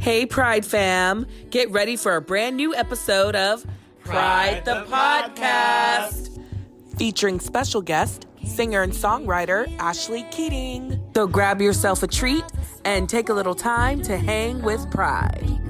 Hey, Pride fam. Get ready for a brand new episode of Pride, the, podcast. featuring special guest, singer and songwriter Ashlee Keating. So grab yourself a treat and take a little time to hang with Pride.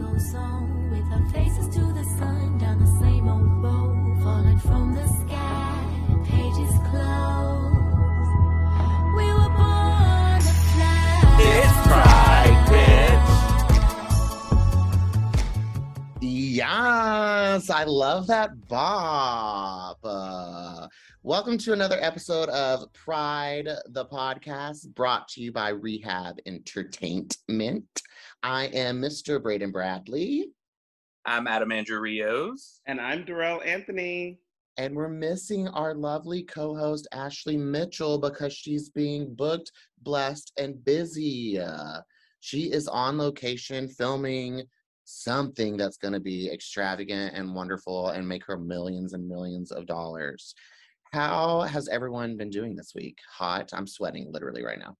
Yes, I love that bop. Uh, welcome to another episode of Pride, the podcast, brought to you by Rehab Entertainment. I am Mr. Braden Bradley, I'm Adam Andrew Rios. And I'm Darrell Anthony. and we're missing our lovely co-host Ashley Mitchell because she's being booked, blessed, and busy. Uh, she is on location filming something that's going to be extravagant and wonderful and make her millions and millions of dollars. How has everyone been doing this week? Hot. I'm sweating literally right now.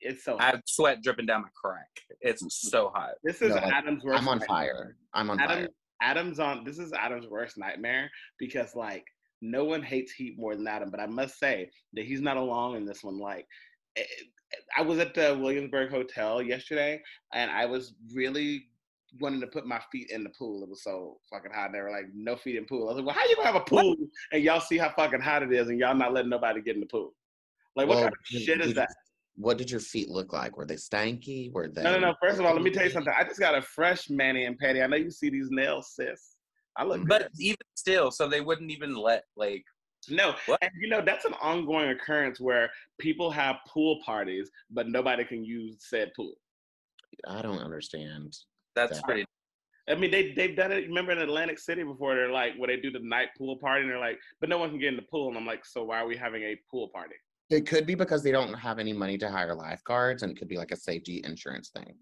It's so I have sweat dripping down my crack. It's so hot. this is No, I- Adam's worst. I'm on nightmare. fire. I'm on Adam, fire. Adam's on. This is Adam's worst nightmare because like no one hates heat more than Adam. But I must say that he's not alone in this one. Like, eh, I was at the Williamsburg Hotel yesterday, and I was really wanting to put my feet in the pool. It was so fucking hot. They were like, "No feet in pool." I was like, "Well, how you gonna have a pool and y'all see how fucking hot it is, and y'all not letting nobody get in the pool? Like, what Well, kind of did- shit is did- that?" What did your feet look like? Were they stanky? Were they? No, no, no. First of all, let me tell you something. I just got a fresh mani and Patty. I know you see these nails, sis. I look But good. even still, so they wouldn't even let like No, What? and you know that's an ongoing occurrence where people have pool parties, but nobody can use said pool. I don't understand. That's Yeah. pretty. I mean, they they've done it. Remember in Atlantic City before? They're like, where they do the night pool party, and they're like, but no one can get in the pool. And I'm like, so why are we having a pool party? It could be because they don't have any money to hire lifeguards, and it could be like a safety insurance thing.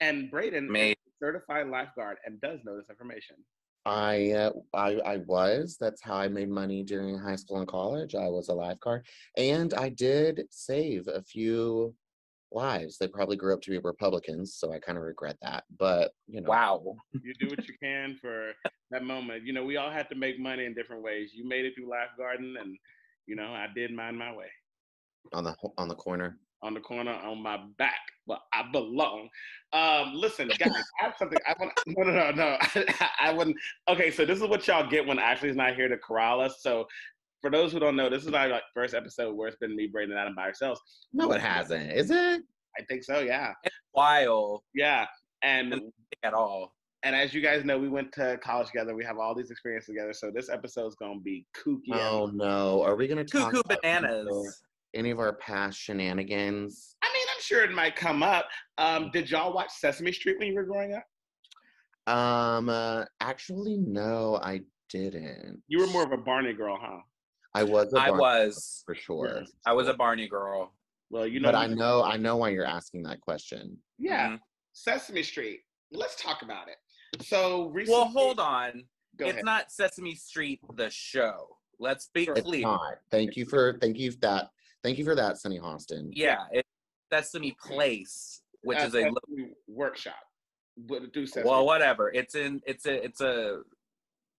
And Braden May- is a certified lifeguard and does know this information. I, uh, I, I was. That's how I made money during high school and college. I was a lifeguard, and I did save a few lives. They probably grew up to be Republicans, so I kind of regret that. But you know, Wow. You do what you can for that moment. You know, we all had to make money in different ways. You made it through lifeguarding, and you know, I did mine my way. on the on the corner. on the corner on my back, but I belong. Um, listen, guys, I have something. I want. No, no, no, no. I, I wouldn't. Okay, so this is what y'all get when Ashley's not here to corral us. So, for those who don't know, this is our like first episode where it's been me, Brandon, and Adam by ourselves. No, it hasn't. Is it? I think so. Yeah, While yeah. And at all. and as you guys know, we went to college together. We have all these experiences together. So this episode is gonna be kooky. Oh no. Are we gonna talk Cuckoo about bananas. our- Any of our past shenanigans? I mean, I'm sure it might come up. Um, did y'all watch Sesame Street when you were growing up? Um, uh, actually, no, I didn't. You were more of a Barney girl, huh? I was. A I Barney was. for sure. I was a Barney girl. Well, you know, but I know, I know why you're asking that question. Yeah, Mhm. Sesame Street. Let's talk about it. So recently, Well, hold on. Go it's ahead. not Sesame Street the show. Let's be It's clear. not. Thank you for, thank you for that. Thank you for that, Sunny Austin. Yeah, it's Sesame Place, which Uh, is a lo- workshop. But do Sesame. well, whatever. It's in it's a it's a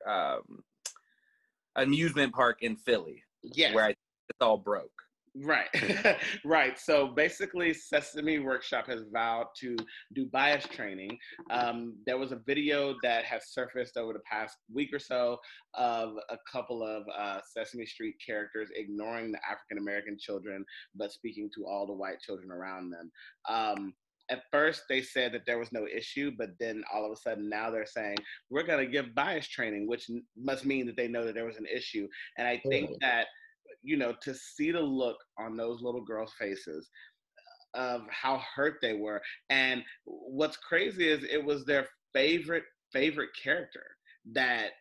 um amusement park in Philly yes, where I, it's all broke. right, right. So basically, Sesame Workshop has vowed to do bias training. Um, there was a video that has surfaced over the past week or so of a couple of uh, Sesame Street characters ignoring the African American children, but speaking to all the white children around them. Um, at first they said that there was no issue, but then all of a sudden now they're saying we're going to give bias training, which n- must mean that they know that there was an issue. And I think Totally. that, you know, to see the look on those little girls' faces of how hurt they were. And what's crazy is it was their favorite, favorite character that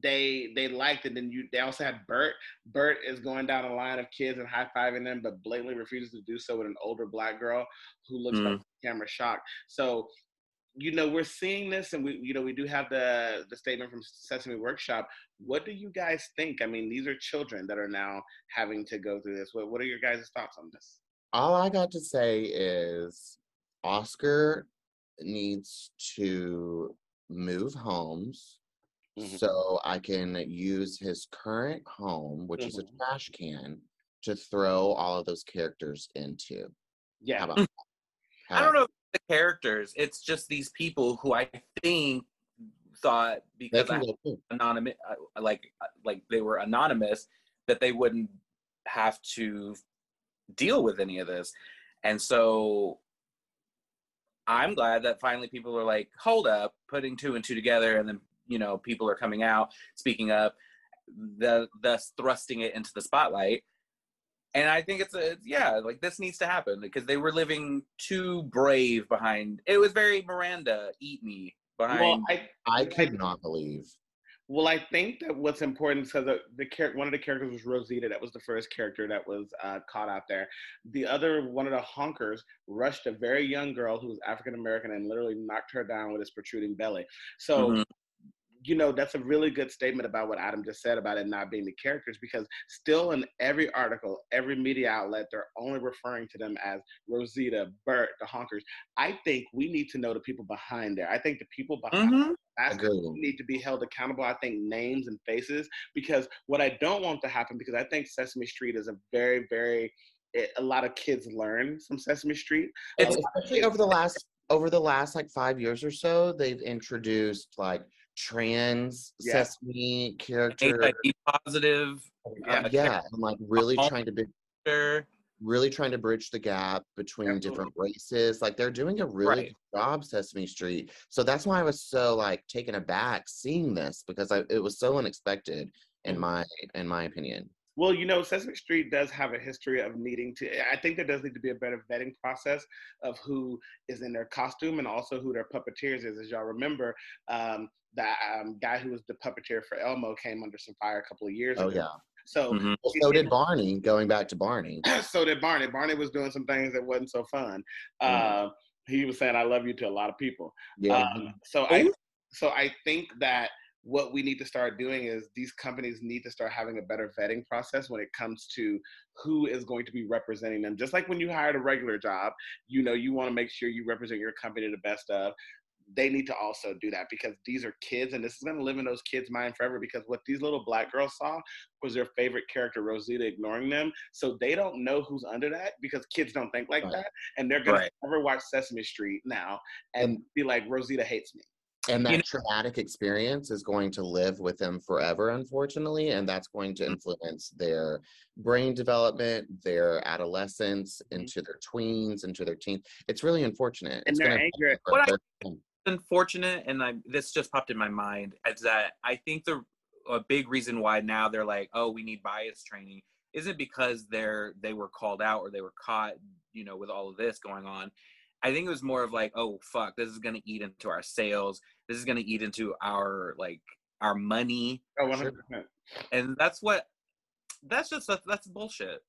they they liked and then you they also had Bert. Bert is going down a line of kids and high fiving them, but blatantly refuses to do so with an older black girl who looks like hmm. camera shocked. So, you know, we're seeing this, and we, you know, we do have the the statement from Sesame Workshop. What do you guys think? I mean, these are children that are now having to go through this. What What are your guys' thoughts on this? All I got to say is Oscar needs to move homes Mhm. so I can use his current home, which is a Mhm. trash can, to throw all of those characters into. Yeah. about that? How I don't know the characters. It's just these people who I think thought because I can go anonymous, like like they were anonymous, that they wouldn't have to deal with any of this, and so I'm glad that finally people are like, hold up, putting two and two together, and then you know people are coming out, speaking up, the, thus thrusting it into the spotlight. And I think it's a yeah, like this needs to happen because they were living too brave behind. It was very Miranda, eat me behind. Well, I I could not believe. Well, I think that what's important so the the char- one of the characters was Rosita. That was the first character that was uh, caught out there. The other one of the honkers rushed a very young girl who was African American and literally knocked her down with his protruding belly. So. Mhm. You know, that's a really good statement about what Adam just said about it not being the characters, because still in every article, every media outlet, they're only referring to them as Rosita, Bert, the honkers. I think we need to know the people behind there. I think the people behind Mhm. that's need to be held accountable. I think names and faces because what I don't want to happen because I think Sesame Street is a very very it, a lot of kids learn from Sesame Street. It's- especially over the last over the last like five years or so, they've introduced like trans Yeah. sesame character. HIV positive. uh, yeah, yeah, and like really all- trying to be really trying to bridge the gap between different races. Like they're doing a really Right. good job, Sesame Street. So that's why I was so like taken aback seeing this because I, it was so unexpected in Mhm. my in my opinion. Well, you know, Sesame Street does have a history of needing to. I think there does need to be a better vetting process of who is in their costume and also who their puppeteers is. As y'all remember, um, the um, guy who was the puppeteer for Elmo came under some fire a couple of years Oh ago. yeah. So Mhm. Well, so did Barney. Going back to Barney. so did Barney. Barney was doing some things that wasn't so fun. Uh, he was saying "I love you" to a lot of people. Yeah. Um, so I, so I think that what we need to start doing is these companies need to start having a better vetting process when it comes to who is going to be representing them. Just like when you hired a regular job, you know, you want to make sure you represent your company the best of. They need to also do that because these are kids, and this is going to live in those kids' mind forever. Because what these little black girls saw was their favorite character, Rosita, ignoring them. So they don't know who's under that because kids don't think like Right. that, and they're going Right. to ever watch Sesame Street now and be like, Rosita hates me. And that You know- traumatic experience is going to live with them forever unfortunately and that's going Mm-hmm. to influence their brain development their adolescence into their tweens into their teens it's really unfortunate Mm-hmm. And it's their anger- What I- unfortunate, and I this just popped in my mind is that I think the a big reason why now they're like, oh, we need bias training, isn't because they're they were called out or they were caught, you know, with all of this going on. I think it was more of like, oh fuck, this is gonna eat into our sales. This is gonna eat into our like our money, Oh, 100%. and that's what that's just that's bullshit,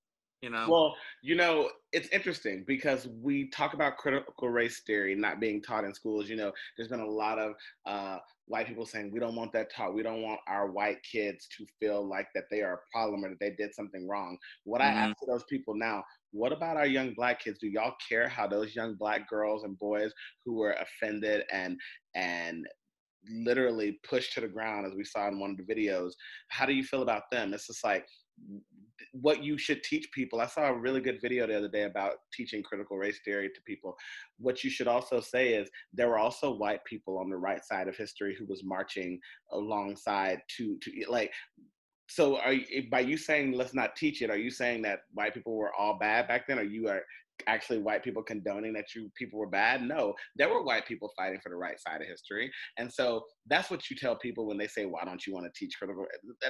you know. Well, you know, it's interesting because we talk about critical race theory not being taught in schools. You know, there's been a lot of uh, white people saying we don't want that taught. We don't want our white kids to feel like that they are a problem or that they did something wrong. What I Mhm. ask to those people now, what about our young black kids? Do y'all care how those young black girls and boys who were offended and and literally pushed to the ground as we saw in one of the videos how do you feel about them it's just like what you should teach people. I saw a really good video the other day about teaching critical race theory to people. What you should also say is there were also white people on the right side of history who was marching alongside to to like so are by you saying let's not teach it are you saying that white people were all bad back then? Or you are actually white people condoning that you people were bad? No there were white people fighting for the right side of history. And so that's what you tell people when they say why don't you want to teach critical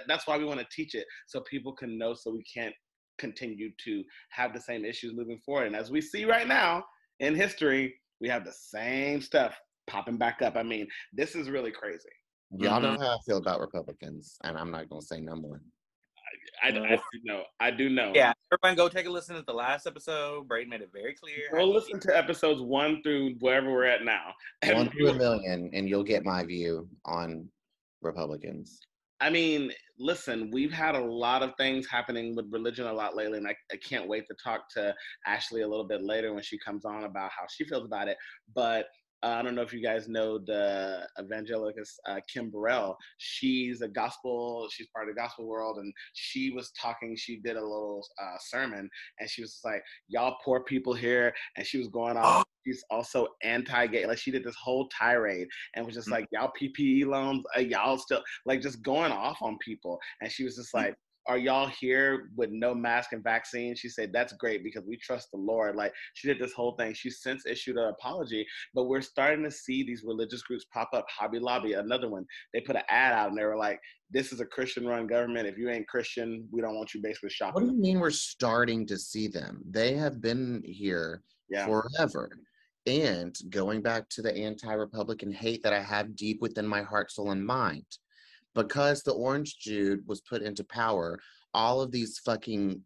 that's why we want to teach it so people can know so we can't continue to have the same issues moving forward. And as we see right now in history we have the same stuff popping back up. I mean this is really crazy. Y'all know Mhm. how i feel about republicans and i'm not going to say no more I, I do know i do know yeah, everyone go take a listen to the last episode. Braden made it very clear. Go listen to episodes one through wherever we're at now. And one you- through a million and you'll get my view on republicans I mean, listen, we've had a lot of things happening with religion a lot lately, and I, I can't wait to talk to Ashlee a little bit later when she comes on about how she feels about it. But Uh, I don't know if you guys know the evangelist uh, Kim Burrell. She's a gospel. She's part of the gospel world, and she was talking. She did a little uh, sermon, and she was just like, "Y'all poor people here," and she was going off. She's also anti-gay. Like she did this whole tirade, and was just Mhm. like, "Y'all PPE loans, uh, y'all still like just going off on people." And she was just like. Are y'all here with no mask and vaccine? She said, That's great because we trust the Lord. Like, she did this whole thing. She since issued an apology, but we're starting to see these religious groups pop up. Hobby Lobby, another one. They put an ad out and they were like, "This is a Christian-run government. If you ain't Christian, we don't want you basically shopping. What do you mean we're starting to see them? They have been here Yeah, forever. And going back to the anti Republican hate that I have deep within my heart, soul, and mind, because the Orange Jude was put into power, all of these fucking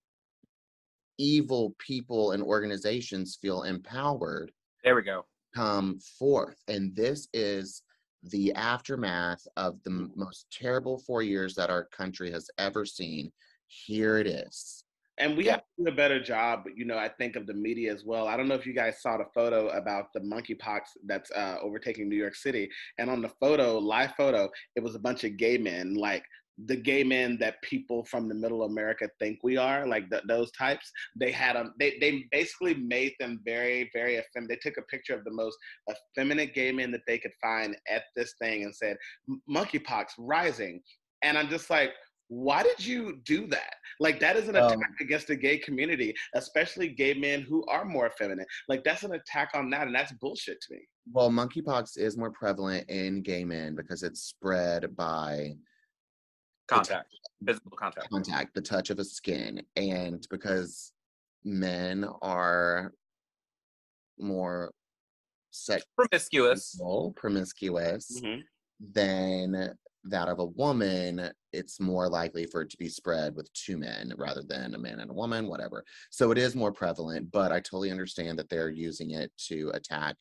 evil people and organizations feel empowered There we go. come forth. And this is the aftermath of the most terrible four years that our country has ever seen. Here it is. And we Yeah. have to do a better job. You know, I think of the media as well. I don't know if you guys saw the photo about the monkeypox that's uh, overtaking New York City, and on the photo, live photo, it was a bunch of gay men, like the gay men that people from the middle America think we are, like th- those types. They had them. They they basically made them very very effeminate. They took a picture of the most effeminate gay men that they could find at this thing and said, "Monkeypox rising," and I'm just like. Why did you do that? Like that is an Um, attack against the gay community, especially gay men who are more feminine. Like that's an attack on that, and that's bullshit to me. Well, monkeypox is more prevalent in gay men because it's spread by Contact, physical contact. contact, the touch of a skin, and because men are more Promiscuous. sexual, promiscuous Mm-hmm. than that of a woman, it's more likely for it to be spread with two men rather than a man and a woman, whatever. So it is more prevalent, but I totally understand that they're using it to attack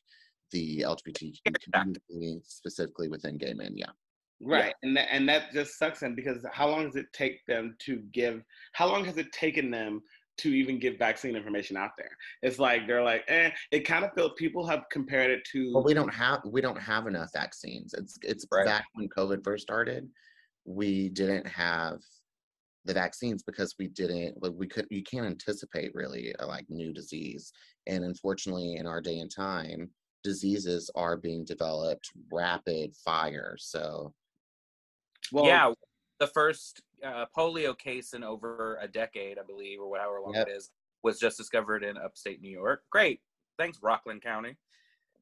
the LGBTQ community, specifically within gay men. Yeah. Right, and that, and that just sucks them because how long does it take them to give? How long has it taken them to even get vaccine information out there? It's like they're like, eh. It kind of feels people have compared it to. Well, we don't have we don't have enough vaccines. It's it's Right. back when COVID first started, we didn't have the vaccines because we didn't like we could you can't anticipate really a like new disease. And unfortunately in our day and time, diseases are being developed rapid fire. So well, yeah, the first uh, polio case in over a decade, I believe, or however long Yep. it is, was just discovered in upstate New York. Great. Thanks, Rockland County.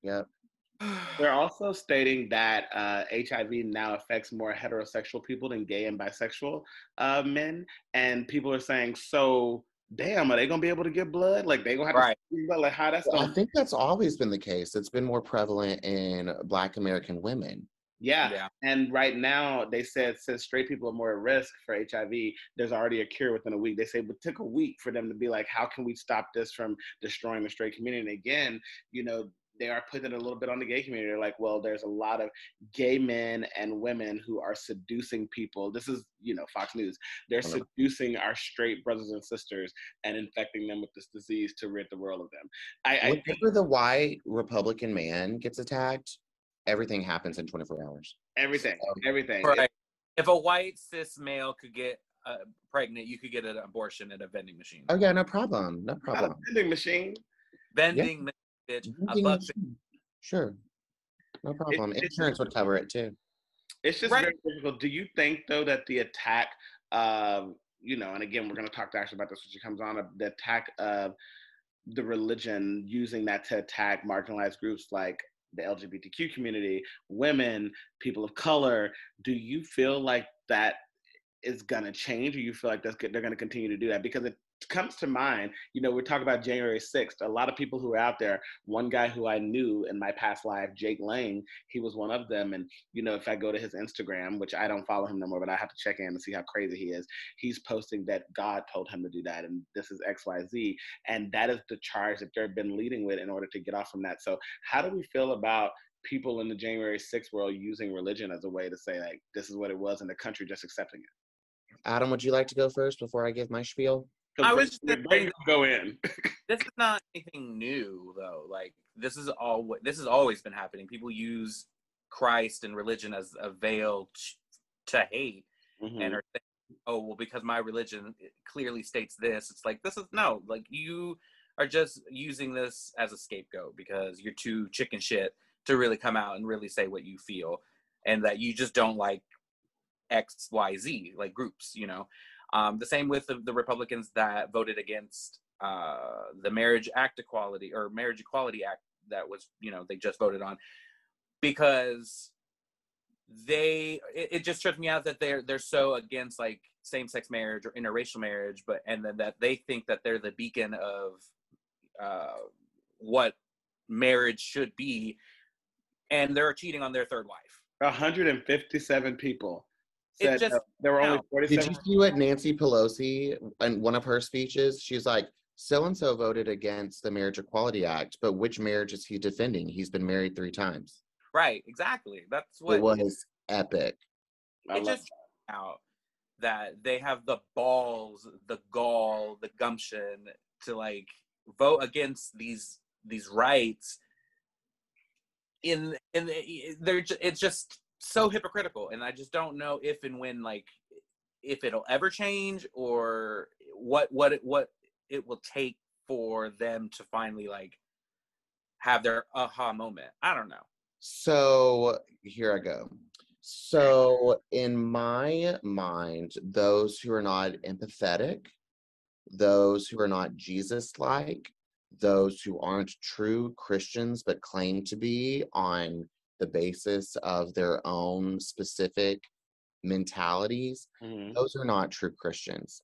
yeah. They're also stating that uh, HIV now affects more heterosexual people than gay and bisexual uh, men, and people are saying, "So, damn, are they gonna be able to get blood? Like they gonna have Right. to blood? Like how that's Well, I think that's always been the case. It's been more prevalent in black American women. Yeah. Yeah. And right now, they said since straight people are more at risk for HIV, there's already a cure within a week. They say, but it took a week for them to be like, how can we stop this from destroying the straight community? And again, you know, they are putting it a little bit on the gay community. They're like, well, there's a lot of gay men and women who are seducing people. This is, you know, Fox News. They're seducing our straight brothers and sisters and infecting them with this disease to rid the world of them. I, I Whenever the white Republican man gets attacked, everything happens in 24 hours. everything, So- everything. Right. If a white cis male could get uh, pregnant, you could get an abortion at a vending machine. Oh yeah, no problem. No Not a problem. vending machine. Vending, ma- bitch. Vending buck machine. Sure. No problem. it's- Insurance would cover it too. It's just Right. very difficult. Do you think though that the attack of you know, and again we're gonna talk to Ashlee about this when she comes on, uh, the attack of the religion using that to attack marginalized groups like the LGBTQ community, women, people of color, do you feel like that is gonna change or you feel like that's, good, they're gonna continue to do that? Because it comes to mind, you know, we're talking about January 6th. A lot of people who are out there, one guy who I knew in my past life, Jake Lang, he was one of them. And, you know, if I go to his Instagram, which I don't follow him no more, but I have to check in and see how crazy he is, he's posting that God told him to do that. And this is XYZ. And that is the charge that they've been leading with in order to get off from that. So, how do we feel about people in the January 6th world using religion as a way to say, like, this is what it was, and the country just accepting it? Adam, would you like to go first before I give my spiel? I was your just gonna go in. this is not anything new though like this is all this has always been happening people use christ and religion as a veil to hate Mhm. and are saying oh well because my religion clearly states this it's like this is no like you are just using this as a scapegoat because you're too chicken shit to really come out and really say what you feel and that you just don't like x y z like groups you know um, the same with the, the republicans that voted against uh, the marriage act equality or marriage equality act that was you know they just voted on because they it, it just trips me out that they're they're so against like same-sex marriage or interracial marriage but and then that they think that they're the beacon of uh, what marriage should be and they're cheating on their third wife. 157 people said just- that there were only no. 47. Did you see what Nancy Pelosi in one of her speeches? She's like, so and so voted against the Marriage Equality Act, but which marriage is he defending? He's been married three times. right exactly that's what It was epic. I it love just out that they have the balls, the gall, the gumption to like vote against these these rights. In in they're ju- it's just so hypocritical, and I just don't know if and when like if it'll ever change or what what it what it will take for them to finally like have their aha moment. I don't know. So here I go. So in my mind, those who are not empathetic, those who are not Jesus-like, those who aren't true Christians but claim to be on the basis of their own specific mentalities, Mhm. those are not true Christians.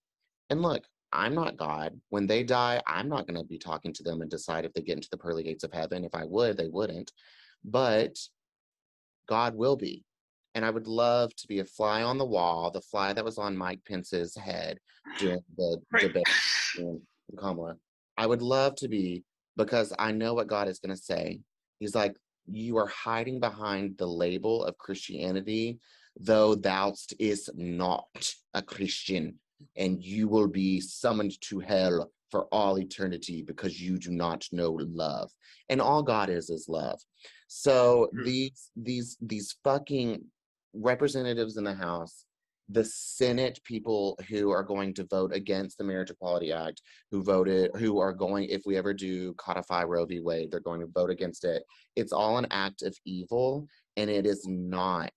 And look, I'm not God. When they die, I'm not going to be talking to them and decide if they get into the pearly gates of heaven. If I would, they wouldn't. But God will be. And I would love to be a fly on the wall, the fly that was on Mike Pence's head during the Right. debate in Kamala. I would love to be because I know what God is going to say. He's like, You are hiding behind the label of Christianity, though thou is not a Christian, and you will be summoned to hell for all eternity because you do not know love. And all God is is love. So Mm. these these these fucking representatives in the House, the Senate people who are going to vote against the Marriage Equality Act, who voted, who are going, if we ever do codify Roe v. Wade, they're going to vote against it. It's all an act of evil, and it is not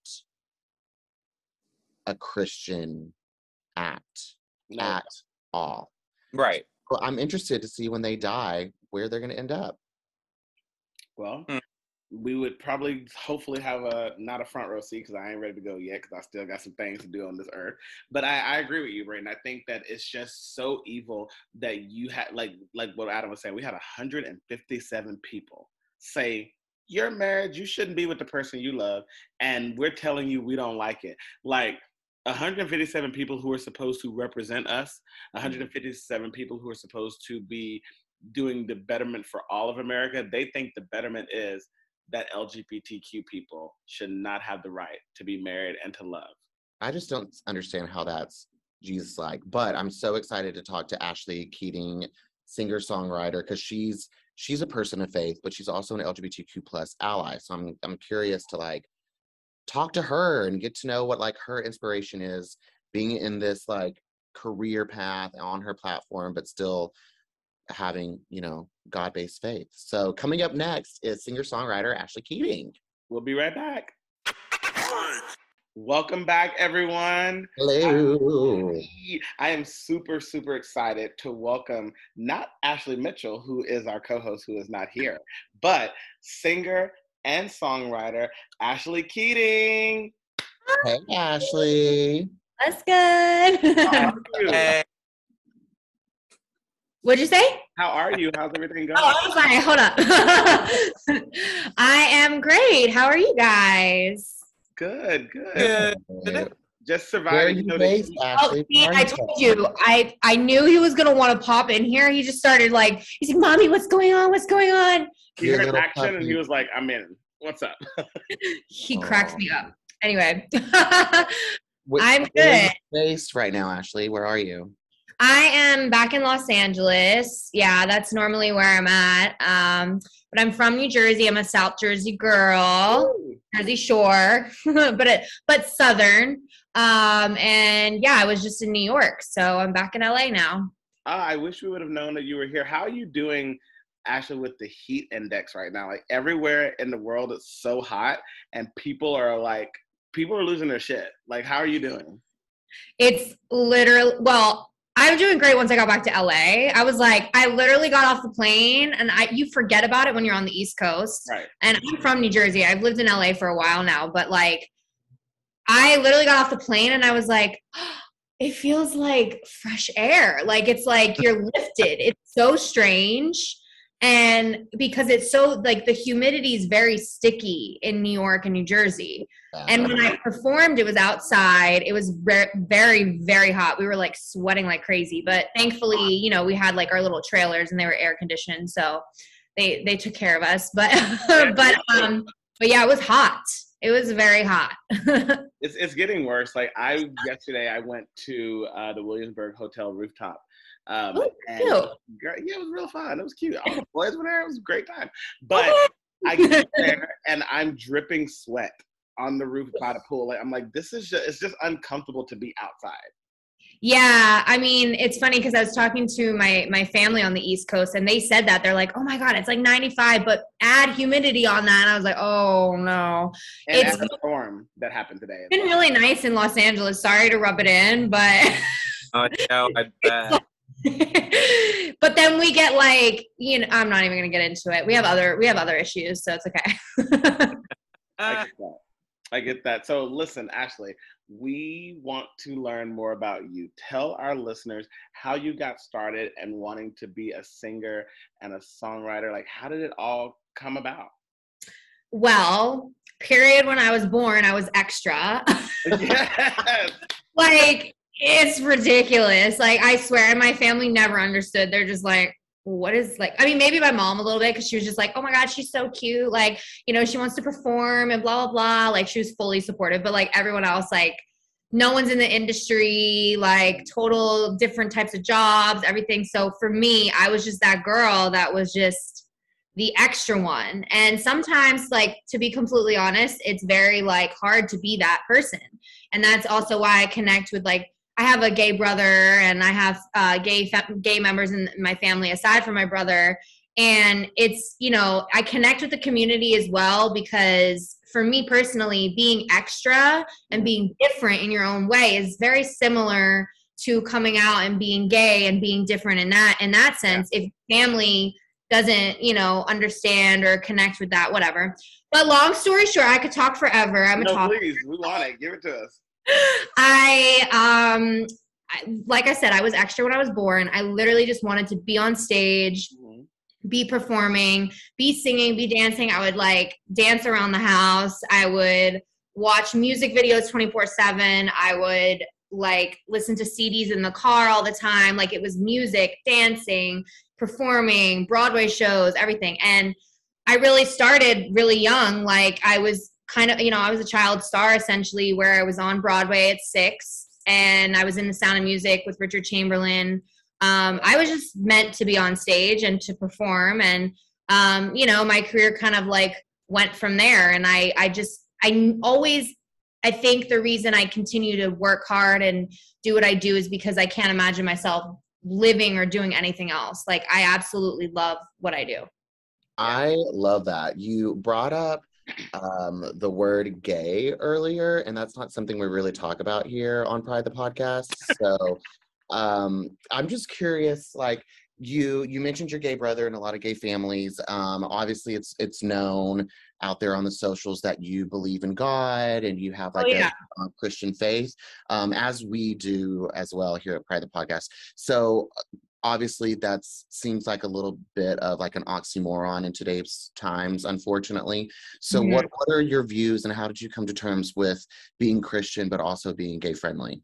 a Christian act No, at all. Right. Well, I'm interested to see when they die where they're going to end up. Well, Mm. We would probably hopefully have a not a front row seat because I ain't ready to go yet because I still got some things to do on this earth. But I, I agree with you, Braden. I think that it's just so evil that you had like like what Adam was saying. We had 157 people say your marriage you shouldn't be with the person you love, and we're telling you we don't like it. Like 157 people who are supposed to represent us, 157 people who are supposed to be doing the betterment for all of America, they think the betterment is that LGBTQ people should not have the right to be married and to love. I just don't understand how that's Jesus like. But I'm so excited to talk to Ashlee Keating, singer songwriter, because she's she's a person of faith, but she's also an LGBTQ plus ally. So I'm I'm curious to like talk to her and get to know what like her inspiration is being in this like career path on her platform, but still having you know God-based faith. So coming up next is singer-songwriter Ashlee Keating. We'll be right back. Welcome back, everyone. Hello. I am super, super excited to welcome not Ashley Mitchell, who is our co host, who is not here, but singer and songwriter Ashlee Keating. Hey Ashlee. That's good. How are you? Hey, What'd you say? How are you? How's everything oh, going? Oh, I'm sorry. Hold up. I am great. How are you guys? Good, good. Good. Just surviving. you you know, based, the- Ashlee? Oh, see, I told you. I I knew he was gonna want to pop in here. He just started like, he's like, "Mommy, what's going on? What's going on?" He Your heard little action and he was like, I'm in. What's up? He cracks me up. Anyway, Wh- I'm where are you good. based right now, Ashlee? Where are you? I am back in Los Angeles. Yeah, that's normally where I'm at. Um, but I'm from New Jersey. I'm a South Jersey girl, Jersey Shore, but it, but Southern. Um, and yeah, I was just in New York, so I'm back in LA now. Ah, I wish we would have known that you were here. How are you doing, Ashlee, with the heat index right now? Like everywhere in the world, it's so hot, and people are like, people are losing their shit. Like, how are you doing? It's literally well, I'm doing great once I got back to LA. I was like, I literally got off the plane and I you forget about it when you're on the East Coast. Right. And I'm from New Jersey. I've lived in LA for a while now, but like I literally got off the plane and I was like, it feels like fresh air. Like it's like you're lifted. It's so strange. And because it's so like the humidity is very sticky in New York and New Jersey. And when I performed, it was outside. It was very, very, very hot. We were like sweating like crazy. But thankfully, you know, we had like our little trailers and they were air conditioned, so they they took care of us. But but um but yeah, it was hot. It was very hot. It's it's getting worse. Like I yesterday, I went to uh, the Williamsburg Hotel rooftop. Um, Ooh, and cute. girl, yeah, it was real fun. It was cute. All the boys were there. It was a great time. But I get there and I'm dripping sweat on the roof by the pool. Like I'm like, this is just it's just uncomfortable to be outside. Yeah, I mean, it's funny because I was talking to my my family on the East Coast, and they said that they're like, "Oh my God, it's like 95, but add humidity on that." And I was like, "Oh no." And It's- it's the storm that happened today. It's been well. really nice in Los Angeles. Sorry to rub it in, but Oh, no, I bet. but then we get like you know i'm not even gonna get into it we have other we have other issues so it's okay I Uh, get that. I get that. So listen, Ashlee, we want to learn more about you. Tell our listeners how you got started and wanting to be a singer and a songwriter. Like, how did it all come about? well period when i was born i was extra yes. like it's ridiculous. Like i swear and my family never understood. They're just like what is like i mean maybe my mom a little bit because she was just like oh my god she's so cute. Like you know she wants to perform and blah blah blah. Like she was fully supportive. But like everyone else like no one's in the industry like total different types of jobs everything. So for me i was just that girl that was just the extra one. And sometimes like to be completely honest it's very like hard to be that person. And that's also why i connect with like i have a gay brother and i have uh, gay gay members in my family aside from my brother. And it's you know i connect with the community as well because for me personally being extra and being different in your own way is very similar to coming out and being gay and being different in that in that sense if family doesn't you know understand or connect with that whatever. But long story short i could talk forever. I'm a No, talker please, we want it. Give it to us. I um I- like I said, I was extra when I was born. I literally just wanted to be on stage, Mhm. be performing, be singing, be dancing. I would like dance around the house. I would watch music videos 24/7. I would like listen to CDs in the car all the time. Like it was music, dancing, performing, Broadway shows, everything. And I really started really young. Like I was kind of, you know, I was a child star essentially where I was on Broadway at six and I was in the sound of music with Richard Chamberlain. Um, I was just meant to be on stage and to perform. And, um, you know, my career kind of like went from there. And I, I just, I always, I think the reason I continue to work hard and do what I do is because I can't imagine myself living or doing anything else. Like I absolutely love what I do. I love that. You brought up um, the word gay earlier, and that's not something we really talk about here on Pride the Podcast. So um, I'm just curious, like you you mentioned your gay brother and a lot of gay families. Um, obviously, it's it's known out there on the socials that you believe in God and you have like yeah. a, a Christian faith, um, as we do as well here at Pride the Podcast. So obviously that seems like a little bit of like an oxymoron in today's times unfortunately so what what are your views and how did you come to terms with being christian but also being gay friendly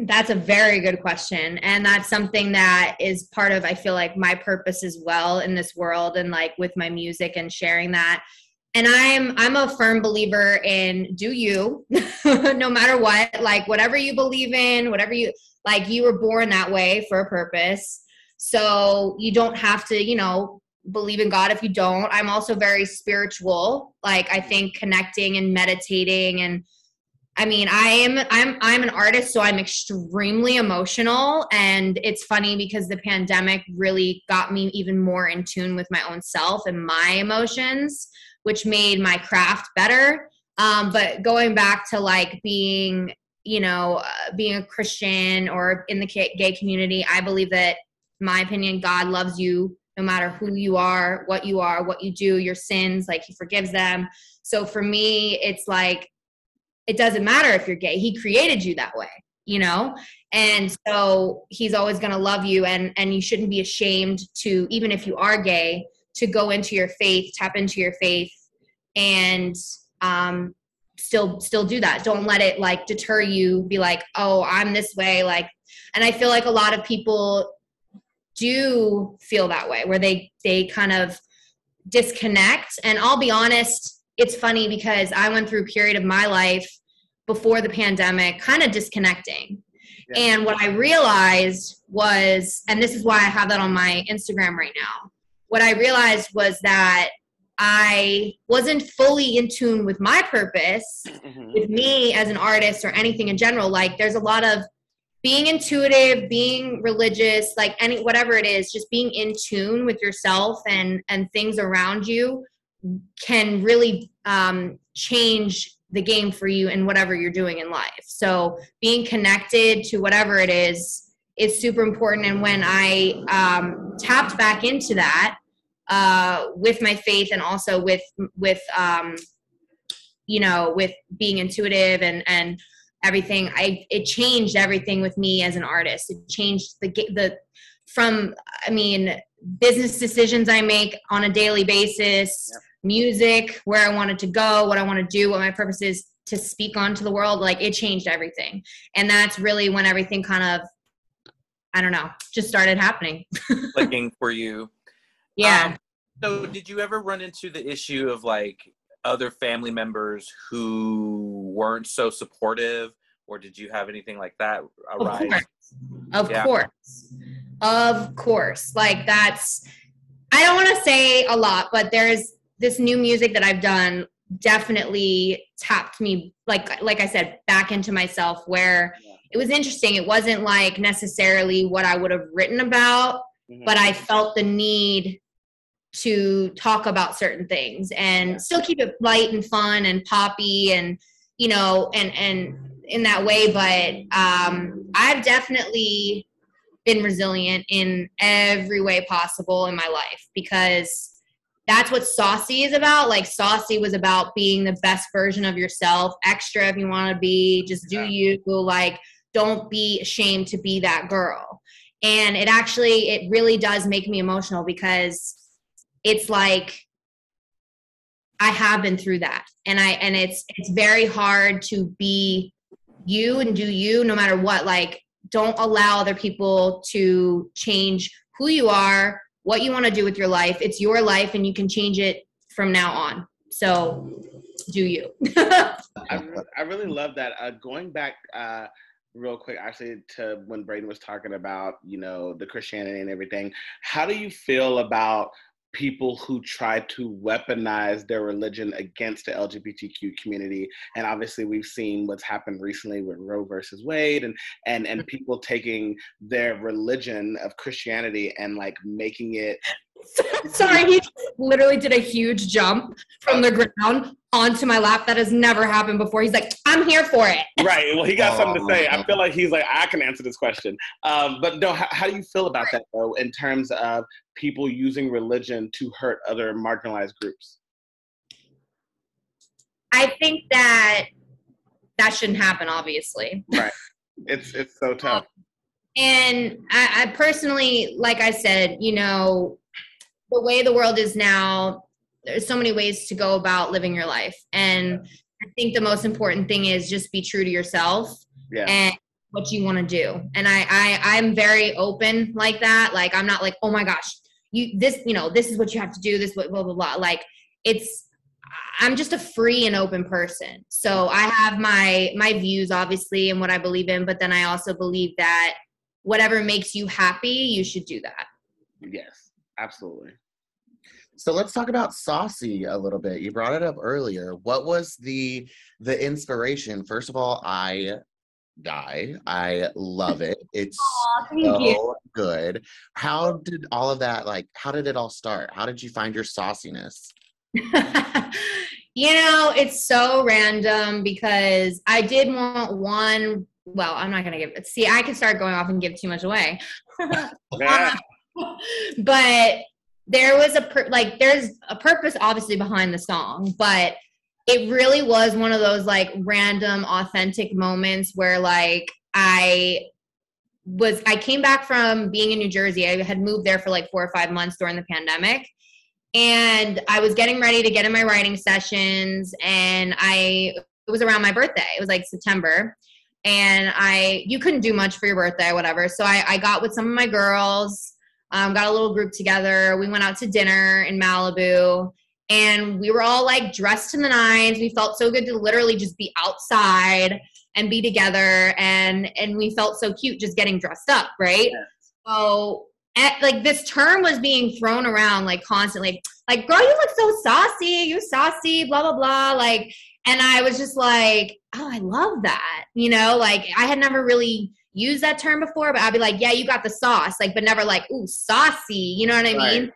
That's a very good question. And that's something that is part of, I feel like, my purpose as well in this world and like with my music and sharing that. and i'm i'm a firm believer in do you no matter what like whatever you believe in whatever you like you were born that way for a purpose. So you don't have to you know believe in god if you don't. I'm also very spiritual. Like i think connecting and meditating and I mean, I am I'm I'm an artist, so I'm extremely emotional. And it's funny because the pandemic really got me even more in tune with my own self and my emotions, which made my craft better. Um, but going back to like being, you know, uh, being a Christian or in the gay community, I believe that my opinion God loves you no matter who you are, what you are, what you do, your sins, like he forgives them. So for me, it's like it doesn't matter if you're gay he created you that way you know and so he's always going to love you and and you shouldn't be ashamed to even if you are gay to go into your faith tap into your faith and um still still do that don't let it like deter you be like oh i'm this way like and i feel like a lot of people do feel that way where they they kind of disconnect and i'll be honest it's funny because I went through a period of my life before the pandemic, kind of disconnecting. Yeah. And what I realized was, and this is why I have that on my Instagram right now, what I realized was that I wasn't fully in tune with my purpose, Mhm. with me as an artist or anything in general. Like, there's a lot of being intuitive, being religious, like any whatever it is, just being in tune with yourself and and things around you can really um, change the game for you in whatever you're doing in life. So being connected to whatever it is is super important. And when I um, tapped back into that uh, with my faith and also with with um, you know with being intuitive and and everything, I it changed everything with me as an artist. It changed the the from I mean business decisions I make on a daily basis, Yep. music, where I wanted to go, what I want to do, what my purpose is to speak onto the world. Like it changed everything. And that's really when everything kind of, I don't know, just started happening. clicking for you. Yeah. Um, so, did you ever run into the issue of like other family members who weren't so supportive, or did you have anything like that arise? of course. Of Yeah. course. Of course. Like that's I don't want to say a lot, but there's this new music that I've done definitely tapped me like like I said back into myself where Yeah. it was interesting. It wasn't like necessarily what I would have written about, Mhm. but I felt the need to talk about certain things and Yeah. still keep it light and fun and poppy and you know and and in that way but um I've definitely been resilient in every way possible in my life because that's what saucy is about. Like saucy was about being the best version of yourself extra if you want to be just do you like don't be ashamed to be that girl. And it actually it really does make me emotional because it's like i have been through that. And i and it's it's very hard to be you and do you no matter what. Like don't allow other people to change who you are what you want to do with your life. It's your life and you can change it from now on. So do you. I, re- I really love that. Uh, going back uh, real quick, actually, to when Braden was talking about, you know, the Christianity and everything, how do you feel about people who try to weaponize their religion against the LGBTQ community? And obviously, we've seen what's happened recently with Roe versus Wade, and and and mm. people taking their religion of Christianity and like making it sorry he literally did a huge jump from the ground onto my lap that has never happened before he's like i'm here for it Right. Well, he got something to say. I Oh. feel like he's like, I can answer this question. Um, but no, how, how do you feel about that though, in terms of people using religion to hurt other marginalized groups? i think that that shouldn't happen obviously Right. It's it's so tough. and I, I personally like i said you know the way the world is now there's so many ways to go about living your life and i think the most important thing is just be true to yourself Yeah. and what you want to do and I, I i'm very open like that like i'm not like oh my gosh you this you know this is what you have to do this blah blah blah, blah. like it's I'm just a free and open person. So I have my my views obviously and what I believe in, but then I also believe that whatever makes you happy, you should do that. Yes, absolutely. So let's talk about Saucy a little bit. You brought it up earlier. What was the the inspiration? First of all, I die. I love it. It's you. so good. How did all of that like how did it all start? How did you find your sauciness? you know, it's so random because I did want one. Well, I'm not gonna give it. See, I can start going off and give too much away. Yeah. Um, but there was a per- like there's a purpose obviously behind the song, but it really was one of those like random authentic moments where like I was I came back from being in New Jersey. I had moved there for like 4 or 5 months during the pandemic and I was getting ready to get in my writing sessions and I it was around my birthday. It was like September and I you couldn't do much for your birthday, whatever. So I, I got with some of my girls, um, got a little group together. We went out to dinner in Malibu, and we were all like dressed in the nines. We felt so good to literally just be outside and be together, and and we felt so cute just getting dressed up, right? So. At, like this term was being thrown around like constantly like girl you look so saucy you saucy blah blah blah like and I was just like, oh, I love that. You know, like I had never really used that term before, but I'd be like, yeah, you got the sauce, like, but never like, ooh, saucy. You know what I Right. mean?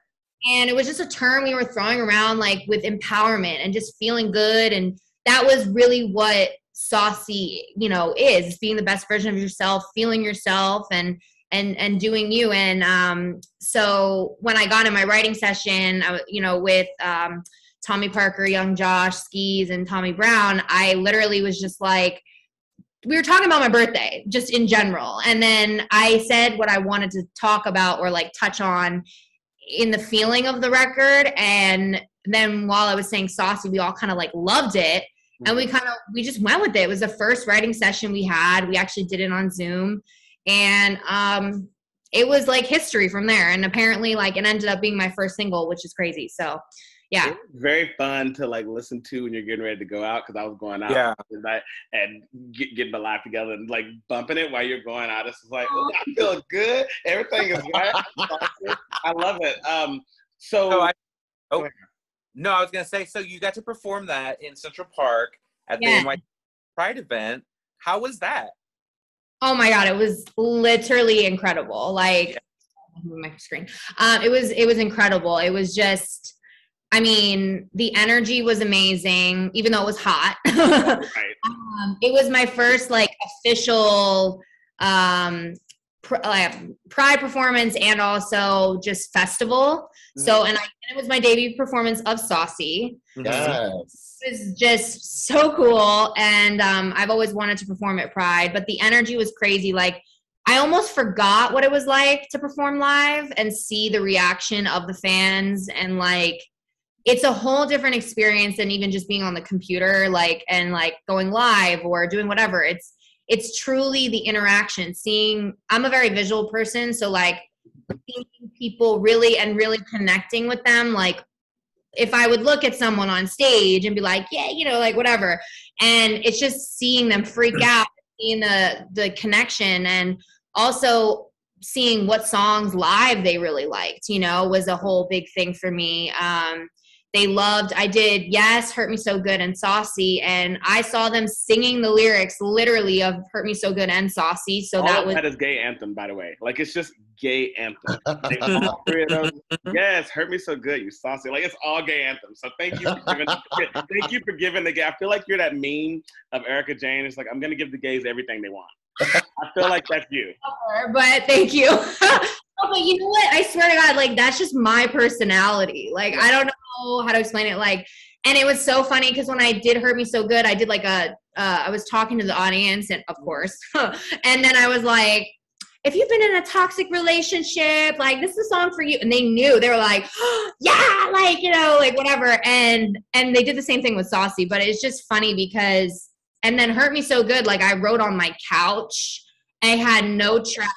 And it was just a term we were throwing around like with empowerment and just feeling good. And that was really what saucy, you know, is being the best version of yourself, feeling yourself and and and doing you. And um, so when I got in my writing session, I you know, with um Tommy Parker, Young Josh, Skis, and Tommy Brown, I literally was just like, we were talking about my birthday, just in general. And then I said what I wanted to talk about or like touch on in the feeling of the record. And then while I was saying saucy, we all kind of like loved it. And we kind of, we just went with it. It was the first writing session we had. We actually did it on Zoom. And um, it was like history from there. And apparently, like, it ended up being my first single, which is crazy. So, yeah. Very fun to like listen to when you're getting ready to go out because I was going out Yeah. tonight and get, getting my life together and like bumping it while you're going out. It's just like, oh, I feel good. Everything is right. I love it. Um, so, So I, oh, no, I was gonna say. So you got to perform that in Central Park at Yeah. the NY Pride event. How was that? Oh my god, it was literally incredible. Like move my screen. Um, it was it was incredible. It was just I mean, the energy was amazing, even though it was hot. right. um, it was my first like official um pr- uh, pride performance and also just festival. So and, I, and it was my debut performance of Saucy Yes. it was just so cool and um, i've always wanted to perform at pride but the energy was crazy like i almost forgot what it was like to perform live and see the reaction of the fans and like it's a whole different experience than even just being on the computer like and like going live or doing whatever it's it's truly the interaction seeing i'm a very visual person so like seeing people really and really connecting with them like if I would look at someone on stage and be like, yeah, you know, like whatever, and it's just seeing them freak out, seeing the the connection, and also seeing what songs live they really liked, you know, was a whole big thing for me. Um, they loved. I did yes, hurt me so good and saucy, and I saw them singing the lyrics literally of hurt me so good and saucy. So All that of was that is gay anthem, by the way. Like it's just gay anthem. Like, all three of those. Yes, hurt me so good, you saucy. Like it's all gay anthem So thank you for giving. thank you for giving the gay. I feel like you're that meme of Erika Jayne. It's like I'm gonna give the gays everything they want. I feel like that's you. but thank you. No, but you know what? I swear to God, like that's just my personality. Like I don't know how to explain it. Like, and it was so funny because when I did hurt me so good, I did like a. Uh, I was talking to the audience, and of course, and then I was like. If you've been in a toxic relationship, like this is a song for you, and they knew they were like, yeah, like you know, like whatever, and and they did the same thing with Saucy, but it's just funny because, and then hurt me so good, like I wrote on my couch, I had no track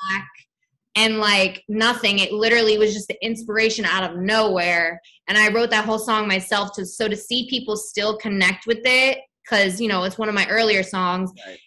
and like nothing. It literally was just the inspiration out of nowhere. And I wrote that whole song myself to so to see people still connect with it because you know it's one of my earlier songs Right.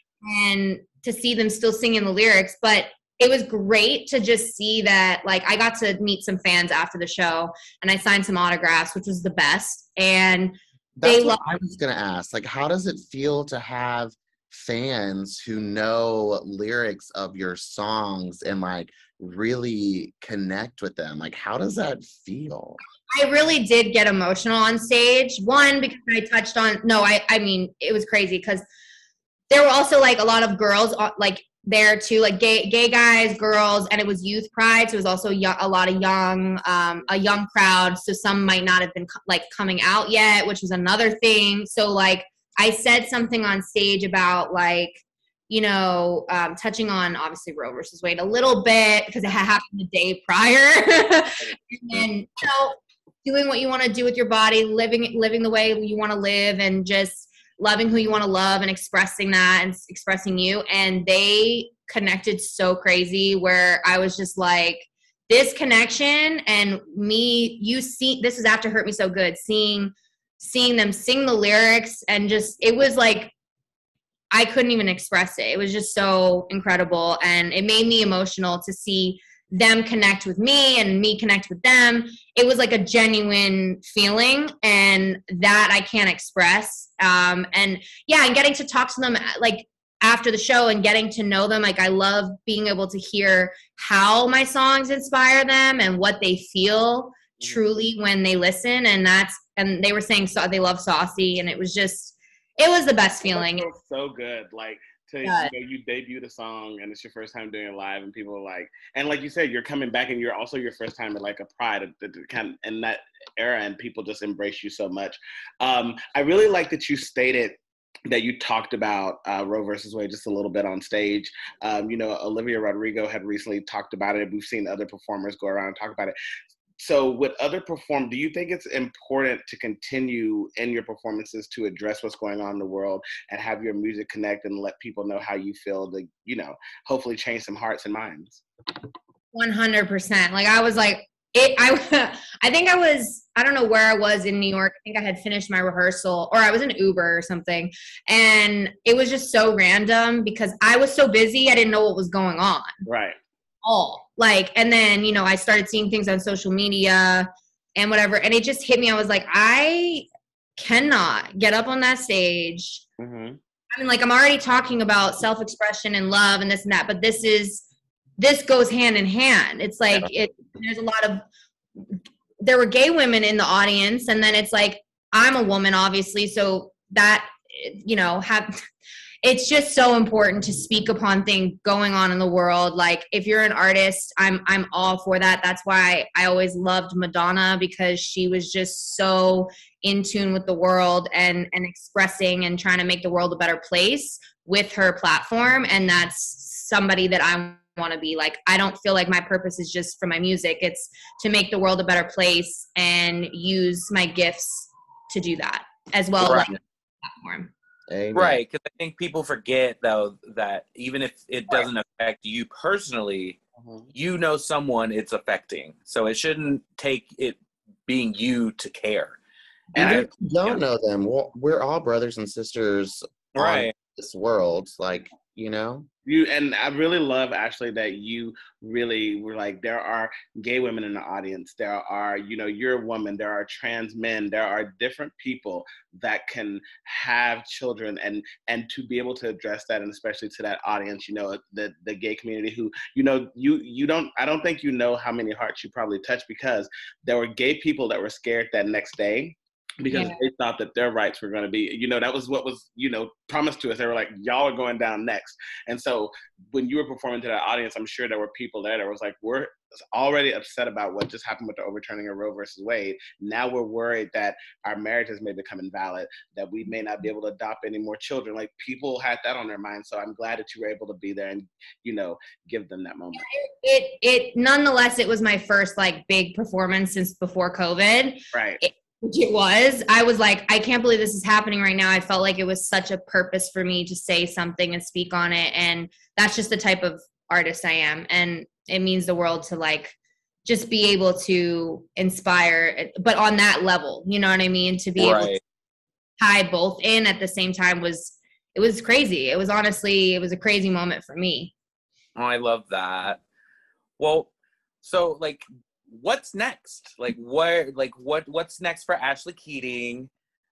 and to see them still singing the lyrics but it was great to just see that like i got to meet some fans after the show and i signed some autographs which was the best and That's They what I was gonna ask. Like, how does it feel to have fans who know lyrics of your songs and like really connect with them? Like, how does that feel? I really did get emotional on stage. One because I touched on no, I I mean it was crazy because there were also like a lot of girls uh, like there too, like gay gay guys, girls, and it was youth pride, so it was also a lot of young um, a young crowd. So some might not have been like coming out yet, which was another thing. So like I said something on stage about like you know um, touching on obviously Roe versus Wade a little bit because it had happened the day prior, and then you know doing what you want to do with your body, living living the way you want to live, and just loving who you want to love and expressing that and expressing you. And they connected so crazy where I was just like, this connection and me, you see, this is after Hurt Me So Good, seeing seeing them sing the lyrics and just it was like I couldn't even express it. It was just so incredible and it made me emotional to see them connect with me and me connect with them. It was like a genuine feeling and that i can't express. Um and yeah and getting to talk to them like after the show and getting to know them like i love being able to hear how my songs inspire them and what they feel truly when they listen and that's and they were saying so they love saucy and it was just it was the best feeling. so good. Like to you know, you debut the song and it's your first time doing it live, and people are like, and like you said, you're coming back, and you're also your first time at like a Pride, the- the kind of, in that era, and people just embrace you so much. Um, I really like that you stated that you talked about uh, Roe versus Wade just a little bit on stage. Um, you know, Olivia Rodrigo had recently talked about it. We've seen other performers go around and talk about it. So, with other perform, do you think it's important to continue in your performances to address what's going on in the world and have your music connect and let people know how you feel to, you know, hopefully change some hearts and minds? 100% like i was like it i i think i was i don't know where i was in new york. I think i had finished my rehearsal or i was in uber or something. And it was just so random because i was so busy i didn't know what was going on. Right. all like and then you know i started seeing things on social media and whatever and it just hit me i was like i cannot get up on that stage hmm I mean, like I'm already talking about self-expression and love and this and that, but this is this goes hand in hand. It's like it. There's a lot of there were gay women in the audience, and then it's like I'm a woman, obviously, so that you know have. It's just so important to speak upon things going on in the world. Like if you're an artist, I'm I'm all for that. That's why I always loved Madonna because she was just so in tune with the world and and expressing and trying to make the world a better place with her platform and that's somebody that I want to be like I don't feel like my purpose is just for my music it's to make the world a better place and use my gifts to do that as well Right. as like, platform Amen. Right, because I think people forget though that even if it doesn't affect you personally, mm-hmm. you know someone it's affecting. So it shouldn't take it being you to care. And Even I, if you don't know them, we're, we're all brothers and sisters right, this world. Like, you know? You and I really love actually that you really were like there are gay women in the audience. There are you know you're a woman. There are trans men. There are different people that can have children and and to be able to address that and especially to that audience. You know the the gay community who you know you you don't I don't think you know how many hearts you probably touched because there were gay people that were scared that next day because Yeah. they thought that their rights were going to be, you know, that was what was, you know, promised to us. They were like, y'all are going down next. And so when you were performing to that audience, I'm sure there were people there that was like, we're already upset about what just happened with the overturning of Roe versus Wade. Now we're worried that our marriages may become invalid, that we may not be able to adopt any more children. Like people had that on their mind. So I'm glad that you were able to be there and, you know, give them that moment. it it nonetheless it was my first like big performance since before covid Right. Which it was i was like i can't believe this is happening right now i felt like it was such a purpose for me to say something and speak on it and that's just the type of artist i am and it means the world to like just be able to inspire, but on that level, you know what I mean? To be able to tie both in at the same time was it was crazy. It was honestly it was a crazy moment for me. Oh, I love that. Well, so like, what's next? Like, where? Like, what? What's next for Ashlee Keating?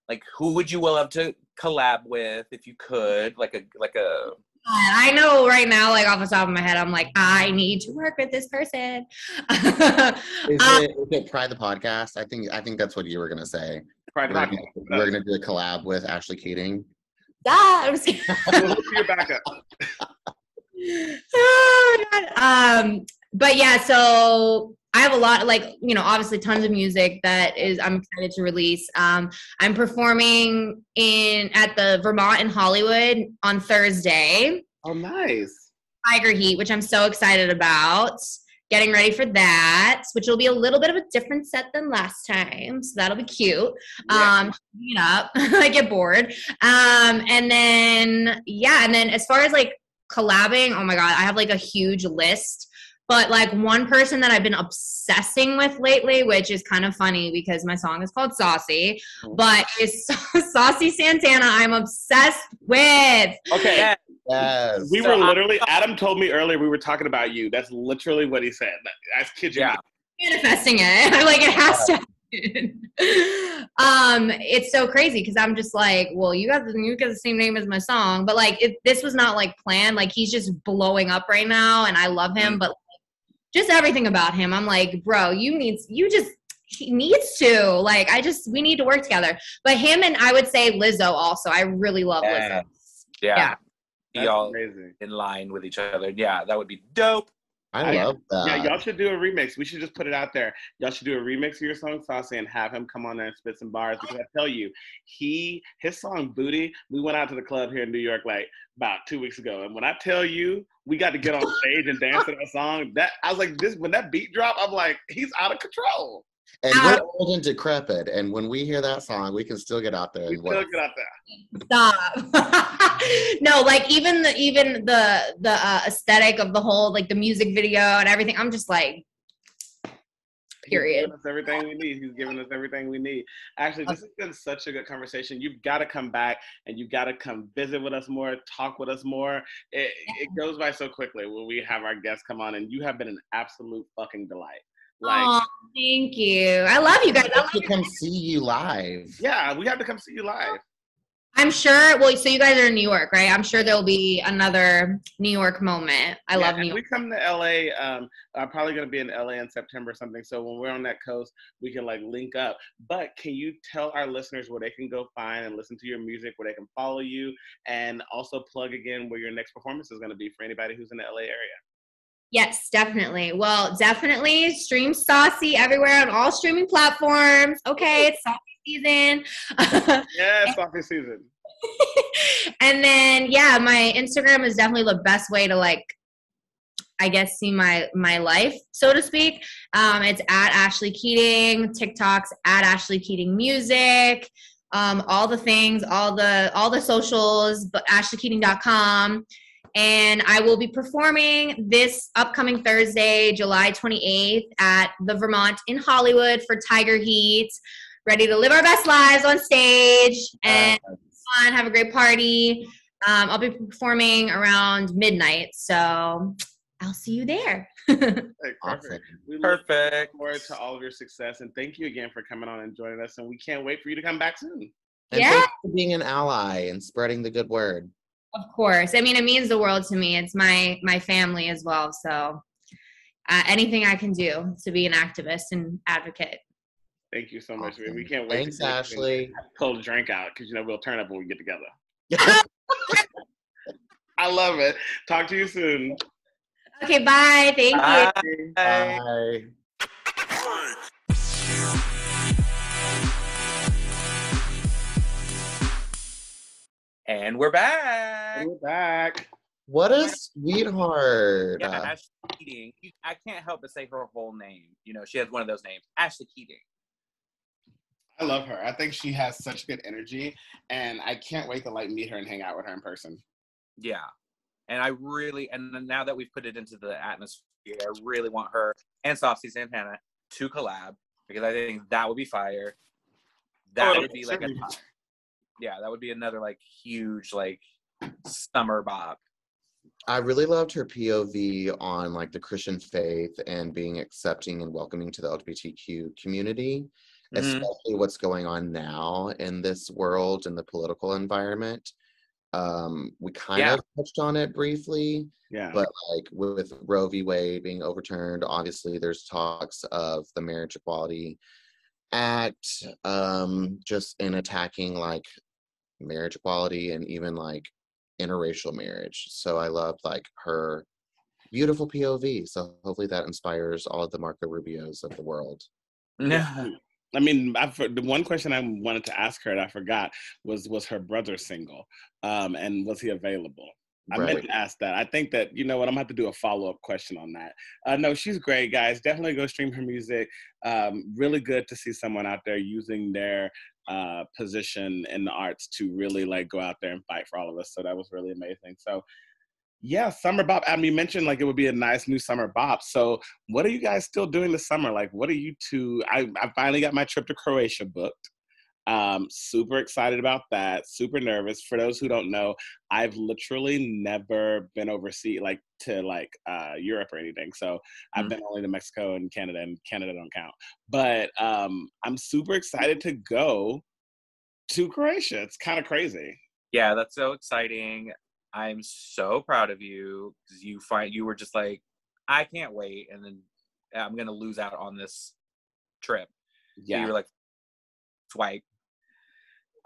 Like, who would you love to collab with if you could? Like a like a I know right now, like off the top of my head, I'm like, I need to work with this person. Is, Um, it, is it Pride the podcast? I think I think that's what you were gonna say. Pride We're the gonna, Podcast. we're gonna do a collab with Ashlee Keating. ah, I'm just kidding. We'll your backup. oh my god. Um, but yeah, so I have a lot, like you know, obviously tons of music that is I'm excited to release. Um, I'm performing in at the Vermont in Hollywood on Thursday. Oh, nice. Tiger Heat, which I'm so excited about. Getting ready for that, which will be a little bit of a different set than last time. So that'll be cute. Yeah. Um, you know, I get bored. Um, and then yeah, and then as far as like collabing, oh my god, I have like a huge list. But like one person that I've been obsessing with lately, which is kind of funny because my song is called Saucy, but is Saucy Santana. I'm obsessed with. Okay. Yeah. Yes. We So were I'm- literally, Adam told me earlier we were talking about you. That's literally what he said. I kid you Yeah. not. manifesting it. I'm like, it has to um, it's so crazy because I'm just like, well, you got the you got the same name as my song, but like, it, this was not like planned. Like, he's just blowing up right now, and I love him, but like, just everything about him, I'm like, bro, you need you just. He needs to like. I just we need to work together. But him and I would say Lizzo also. I really love Lizzo. Yeah. Yeah. Be That's all amazing. in line with each other. Yeah, that would be dope. I Yeah. love that. Yeah, y'all should do a remix. We should just put it out there. Y'all should do a remix of your song Saucy and have him come on there and spit some bars. Because I tell you, he his song Booty, we went out to the club here in New York like about two weeks ago. And when I tell you we got to get on stage and dance to that song, that I was like, this when that beat dropped, I'm like, he's out of control. and we're old and decrepit, and when we hear that song, we can still get out there We and still work. get out there. Stop. no, like even the even the the uh, aesthetic of the whole like the music video and everything. I'm just like, He's Period. giving us everything we need. He's giving us everything we need. Actually, this has been such a good conversation. You've got to come back and you've got to come visit with us more, talk with us more. It, it goes by so quickly when we have our guests come on, and you have been an absolute fucking delight. Like, oh, thank you. I love you guys. I I love to you. come see you live. yeah, we have to come see you live. I'm sure. Well, so you guys are in New York, right? I'm sure there'll be another New York moment. I Yeah, love New York. We come to LA. Um, I'm probably gonna be in LA in September or something. So when we're on that coast, we can like link up. But can you tell our listeners where they can go find and listen to your music, where they can follow you, and also plug again where your next performance is gonna be for anybody who's in the LA area? Yes, definitely. Well, definitely stream Saucy everywhere on all streaming platforms. Okay, it's Saucy season. Yeah, Saucy season. and then yeah, my Instagram is definitely the best way to like I guess see my my life, so to speak. Um, it's at Ashlee Keating, TikTok's at Ashlee Keating Music, um, all the things, all the all the socials, but ashleekeating.com. And I will be performing this upcoming Thursday, July 28th, at the Vermont in Hollywood for Tiger Heat. Ready to live our best lives on stage and fun, have a great party. Um, I'll be performing around midnight, so I'll see you there. Hey, perfect. Awesome. We look Perfect. forward to all of your success and thank you again for coming on and joining us. And we can't wait for you to come back soon. And Yeah. thanks for being an ally and spreading the good word. Of course, I mean it means the world to me. It's my my family as well. So uh, anything I can do to be an activist and advocate. Thank you so much. man. We can't wait. Thanks, to Ashley. Pull the drink out because you know we'll turn up when we get together. I love it. Talk to you soon. Okay, bye. Thank you. Bye. Bye. And we're back. We're back. What a sweetheart. Yeah, Ashlee Keating. I can't help but say her whole name. You know, she has one of those names, Ashlee Keating. I love her. I think she has such good energy, and I can't wait to like meet her and hang out with her in person. Yeah. And I really, and now that we've put it into the atmosphere, I really want her and Saucy Santana to collab because I think that would be fire. That Oh, would be like a, certainly. Yeah, that would be another like huge like summer bop. I really loved her POV on like the Christian faith and being accepting and welcoming to the LGBTQ community, Mhm. especially what's going on now in this world and the political environment. Um, we kind Yeah. of touched on it briefly, Yeah. but like with Roe v. Wade being overturned, obviously there's talks of the Marriage Equality Act, um, just in attacking like marriage equality and even like interracial marriage. So I love like her beautiful POV. So hopefully that inspires all of the Marco Rubios of the world. Yeah. I mean, I, the one question I wanted to ask her and I forgot was was her brother single, um, and was he available? I meant to ask that. I think that you know what I'm gonna have to do a follow up question on that. Uh, no, she's great, guys. Definitely go stream her music. Um, really good to see someone out there using their uh, position in the arts to really like go out there and fight for all of us. So that was really amazing. So yeah, summer bop. I mean, you mentioned like it would be a nice new summer bop. So what are you guys still doing this summer? Like, what are you two? I, I finally got my trip to Croatia booked. Um, super excited about that. Super nervous. For those who don't know, I've literally never been overseas, like to like uh, Europe or anything. So I've Mhm. been only to Mexico and Canada, and Canada don't count. But um, I'm super excited to go to Croatia. It's kind of crazy. Yeah, that's so exciting. I'm so proud of you because you find you were just like, I can't wait, and then I'm gonna lose out on this trip. So you were like, swipe.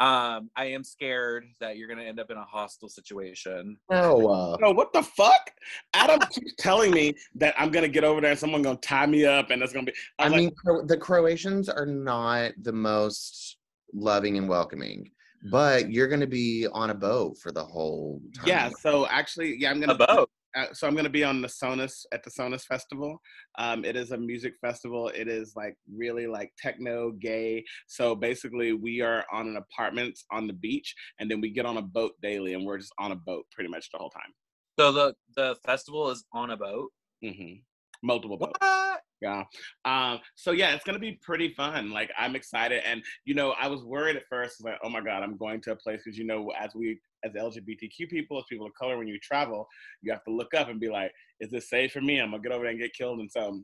Um, I am scared that you're gonna end up in a hostile situation. Oh, uh, No, what the fuck? Adam keeps telling me that I'm gonna get over there and someone gonna tie me up and it's gonna be. I I'm like, mean, Cro- the Croatians are not the most loving and welcoming, but you're going to be on a boat for the whole time. yeah. So actually, yeah, I'm gonna. boat. Uh, so I'm gonna be on the Sonus at the Sonus Festival. Um, it is a music festival. It is like really like techno, gay. So basically, we are on an apartment on the beach, and then we get on a boat daily, and we're just on a boat pretty much the whole time. So the the festival is on a boat. hmm Multiple boats. What? Yeah. Um, so yeah, it's gonna be pretty fun. Like I'm excited, and you know, I was worried at first, like, oh my god, I'm going to a place because you know, as we as LGBTQ people, as people of color, when you travel, you have to look up and be like, is this safe for me? I'm gonna get over there and get killed. And so,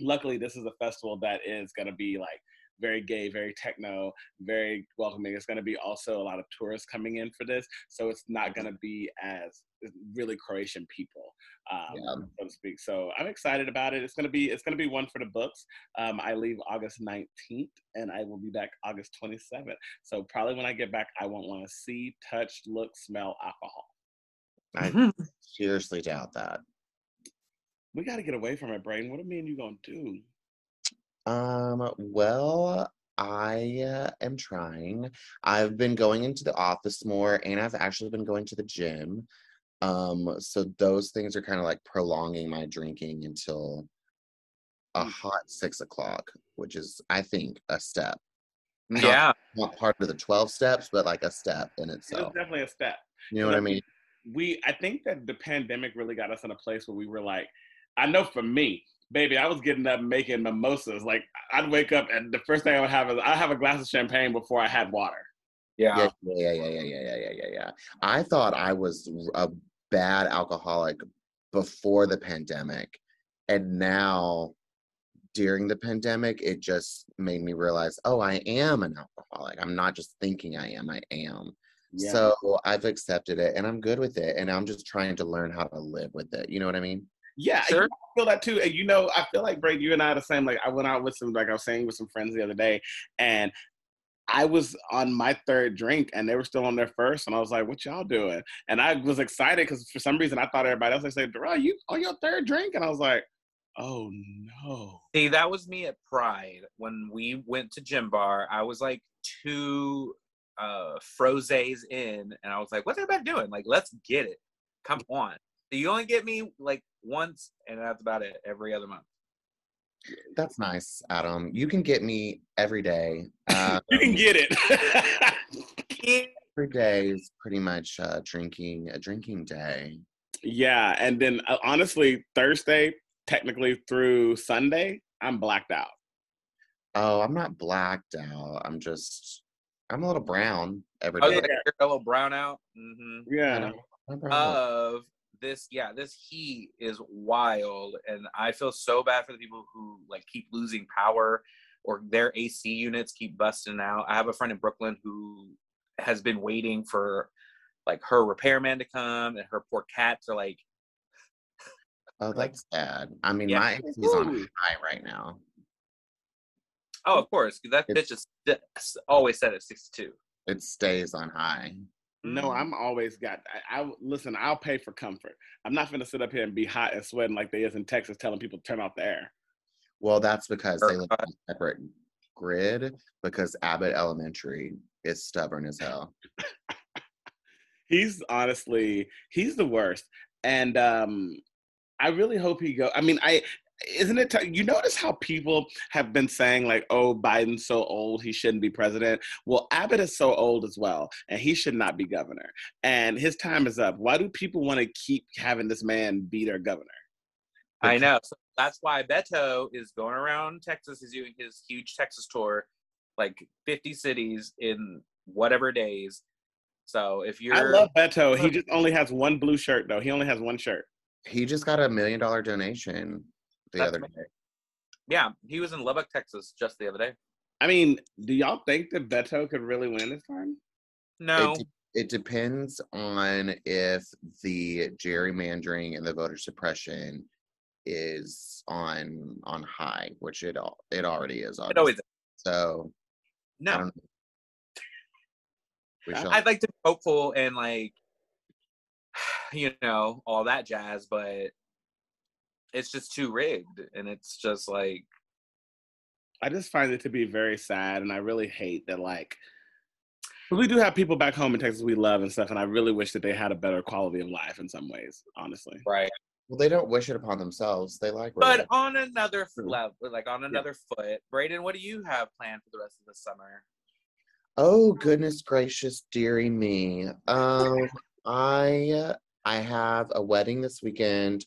luckily, this is a festival that is gonna be like very gay, very techno, very welcoming. It's gonna be also a lot of tourists coming in for this, so it's not gonna be as really Croatian people um, Yeah. so to speak. So I'm excited about it. It's gonna be it's gonna be one for the books. Um, I leave August 19th, and I will be back August 27th. So probably when I get back, I won't want to see, touch, look, smell alcohol. I seriously doubt that. We got to get away from it, Braden. What are me and you gonna do? Um, well, I uh, am trying. I've been going into the office more and I've actually been going to the gym. Um, so those things are kind of like prolonging my drinking until a Mm. hot six o'clock, which is, I think, a step. Yeah. Not part of the 12 steps, but like a step in itself. definitely a step. You know what I mean? we I think that the pandemic really got us in a place where we were like, I know for me, baby, I was getting up making mimosas. Like I'd wake up and the first thing I would have is I have a glass of champagne before I had water. Yeah. Yeah, yeah, yeah, yeah, yeah, yeah, yeah, yeah. I thought I was a bad alcoholic before the pandemic. And now during the pandemic, it just made me realize, oh, I am an alcoholic. I'm not just thinking I am, I am. Yeah. So I've accepted it and I'm good with it. And I'm just trying to learn how to live with it. You know what I mean? Yeah, Sure. I feel that too. And you know, I feel like Brady, you and I are the same. Like I went out with some, like I was saying with some friends the other day, and I was on my third drink, and they were still on their first, and I was like, "What y'all doing?" And I was excited because for some reason I thought everybody else. They said, "Darrell, you on your third drink?" And I was like, "Oh no." See, that was me at Pride when we went to Gym Bar. I was like two uh frozes in, and I was like, "What's everybody doing? Like, let's get it. Come on." So you only get me like once, and that's about it. Every other month. That's nice, Adam. You can get me every day. Uh, You can get it. every day is pretty much uh, drinking a drinking day. Yeah, and then uh, honestly, Thursday, technically through Sunday, I'm blacked out. Oh, I'm not blacked out. I'm just I'm a little brown every day. I day. was like, you're a little brown out. hmm Yeah. know. I'm brown out. Of this, yeah, this heat is wild, and I feel so bad for the people who like keep losing power or their AC units keep busting out. I have a friend in Brooklyn who has been waiting for like her repairman to come, and her poor cats are like, oh, that's sad. I mean, Yeah. my is on high right now. oh, of course, that It's- bitch is always set at 62. It stays on high. No, Mhm. I'm always got. I, I listen. I'll pay for comfort. I'm not gonna sit up here and be hot and sweating like they is in Texas, telling people to turn off the air. Well, that's because they live Or- on a separate grid because Abbott Elementary is stubborn as hell. He's honestly, he's the worst, and um, I really hope he go. I mean, I isn't it? T- you notice how people have been saying like, "Oh, Biden's so old, he shouldn't be president." Well, Abbott is so old as well, and he should not be governor. And his time is up. Why do people want to keep having this man be their governor? I know. So that's why Beto is going around Texas. He's doing his huge Texas tour, like 50 cities in whatever days. So if you're, I love Beto. He just only has one blue shirt though. He only has one shirt. He just got a million dollar donation the That's other amazing. day. yeah, he was in Lubbock, Texas just the other day. I mean, do y'all think that Beto could really win this time? No, It, de- it depends on if the gerrymandering and the voter suppression is on on high, which it all it already is. it always obviously. So no. don't know. We shall- I'd like to be hopeful and like, you know, all that jazz, but it's just too rigged, and it's just like, I just find it to be very sad, and I really hate that. Like, 'cause we do have people back home in Texas we love and stuff, and I really wish that they had a better quality of life in some ways. Honestly, right. well, they don't wish it upon themselves. They like. But religion. on another f- level, like on another foot, Braden, what do you have planned for the rest of the summer? Oh goodness gracious, dearie me. Um, I I have a wedding this weekend,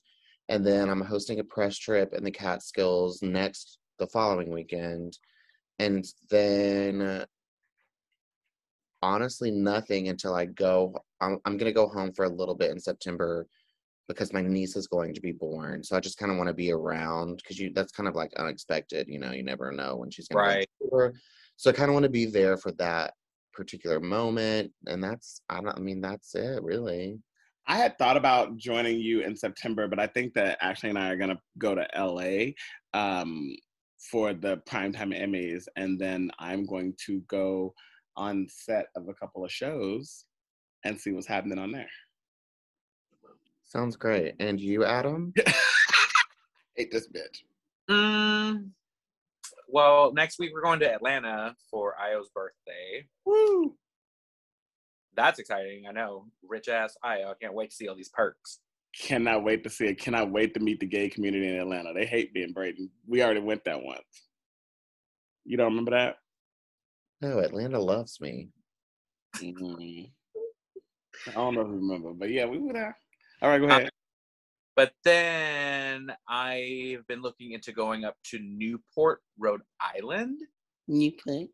and then I'm hosting a press trip in the Catskills next the following weekend, and then uh, honestly nothing until I go. I'm I'm gonna go home for a little bit in September because my niece is going to be born. So I just kind of want to be around because you that's kind of like unexpected. You know, you never know when she's gonna. go Right. tour. So I kind of want to be there for that particular moment, and that's I don't. I mean, that's it really. I had thought about joining you in September, but I think that Ashley and I are gonna go to LA um, for the primetime Emmys, and then I'm going to go on set of a couple of shows and see what's happening on there. Sounds great. And you, Adam? Hate this bitch. Mm, well, next week we're going to Atlanta for Io's birthday. Woo! That's exciting. I know. Rich ass Io. I can't wait to see all these perks. Cannot wait to see it. Cannot wait to meet the gay community in Atlanta. They hate being Braden. We already went that once. You don't remember that? No, Atlanta loves me. Mhm. I don't know if you remember, but yeah, we were there. All right, go Uh, ahead. But then I've been looking into going up to Newport, Rhode Island. Newport.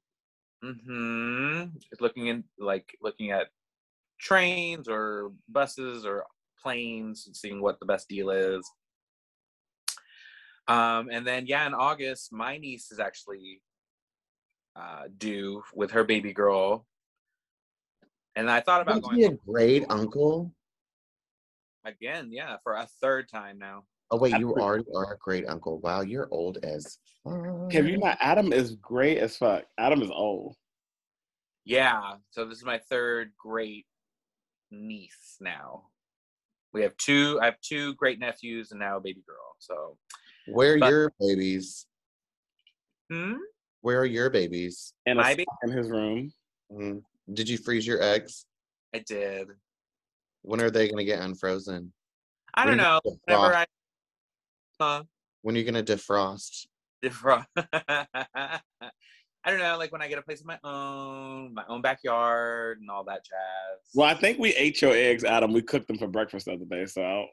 Mm hmm Looking in, like, looking at trains or buses or planes and seeing what the best deal is. Um, and then, yeah, in August, my niece is actually uh, due with her baby girl. And I thought about Would going be a great uncle. again, yeah, for a third time now. Oh wait, you Absolutely. already are a great uncle. Wow, you're old as fuck. Have you not? Adam is great as fuck. Adam is old. Yeah, so this is my third great niece now. We have two. I have two great nephews and now a baby girl. So, Where are But- your babies? hmm? Where are your babies? And a My baby- in his room. Mm. Did you freeze your eggs? I did. When are they gonna get unfrozen? I When don't know. Whenever? I, huh? When are you gonna defrost? Defro- I don't know, like when I get a place of my own, my own backyard, and all that jazz. Well, I think we ate your eggs, Adam. We cooked them for breakfast the other day, so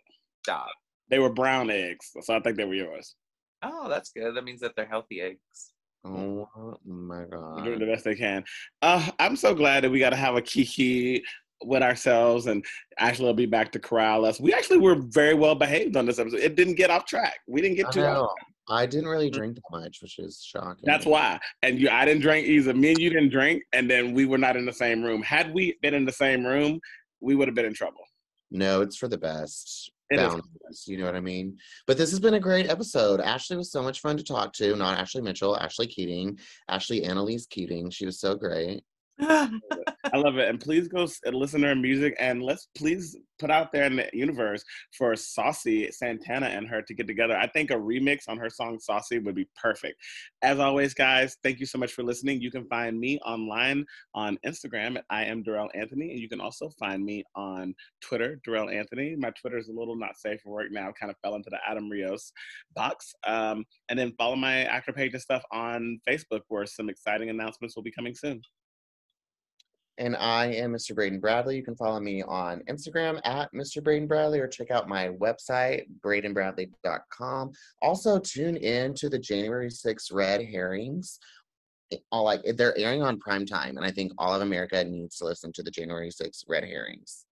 Stop. they were brown eggs. So I think they were yours. Oh, that's good. That means that they're healthy eggs. Oh my They're god. doing the best they can. Uh, I'm so glad that we got to have a kiki with ourselves, and Ashlee will be back to corral us. We actually were very well behaved on this episode. It didn't get off track. We didn't get I too off. I didn't really mm-hmm. drink that much, which is shocking. That's why. And you, I didn't drink either. Me and you didn't drink, and then we were not in the same room. Had we been in the same room, we would have been in trouble. No, it's for the best. It is. Boundaries, you know what I mean? But this has been a great episode. Ashley was so much fun to talk to. Not Ashley Mitchell, Ashlee Keating, Ashlee Annalise Keating. She was so great. I love it. And please go listen to her music, and let's please put out there in the universe for Saucy Santana and her to get together. I think a remix on her song Saucy would be perfect. As always, guys, thank you so much for listening. You can find me online on Instagram at I am Darrell Anthony, and you can also find me on Twitter, Darrell Anthony. My Twitter is a little not safe for work now, kind of fell into the Adam Rios box. Um, and then follow my actor page and stuff on Facebook, where some exciting announcements will be coming soon. And I am Mr. Braden Bradley. You can follow me on Instagram at Mr. Braden Bradley or check out my website, bradenbradley.com. Also, tune in to the January 6th Red Herrings. All like they're airing on prime time, and I think all of America needs to listen to the January 6th Red Herrings.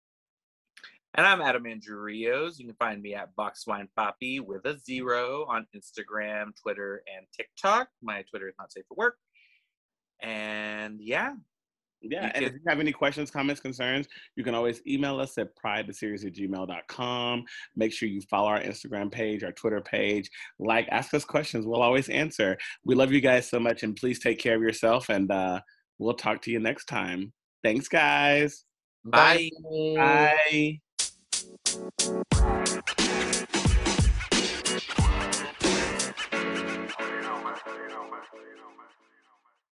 And I'm Adam Andrew Rios. You can find me at Boxwine Poppy with a zero on Instagram, Twitter, and TikTok. My Twitter is not safe for work. And yeah, Yeah, You and if you have any questions, comments, concerns, you can always email us at pridetheseries at gmail.com. Make sure you follow our Instagram page, our Twitter page. Like, ask us questions. We'll always answer. We love you guys so much, and please take care of yourself, and uh, we'll talk to you next time. Thanks, guys. Bye. Bye.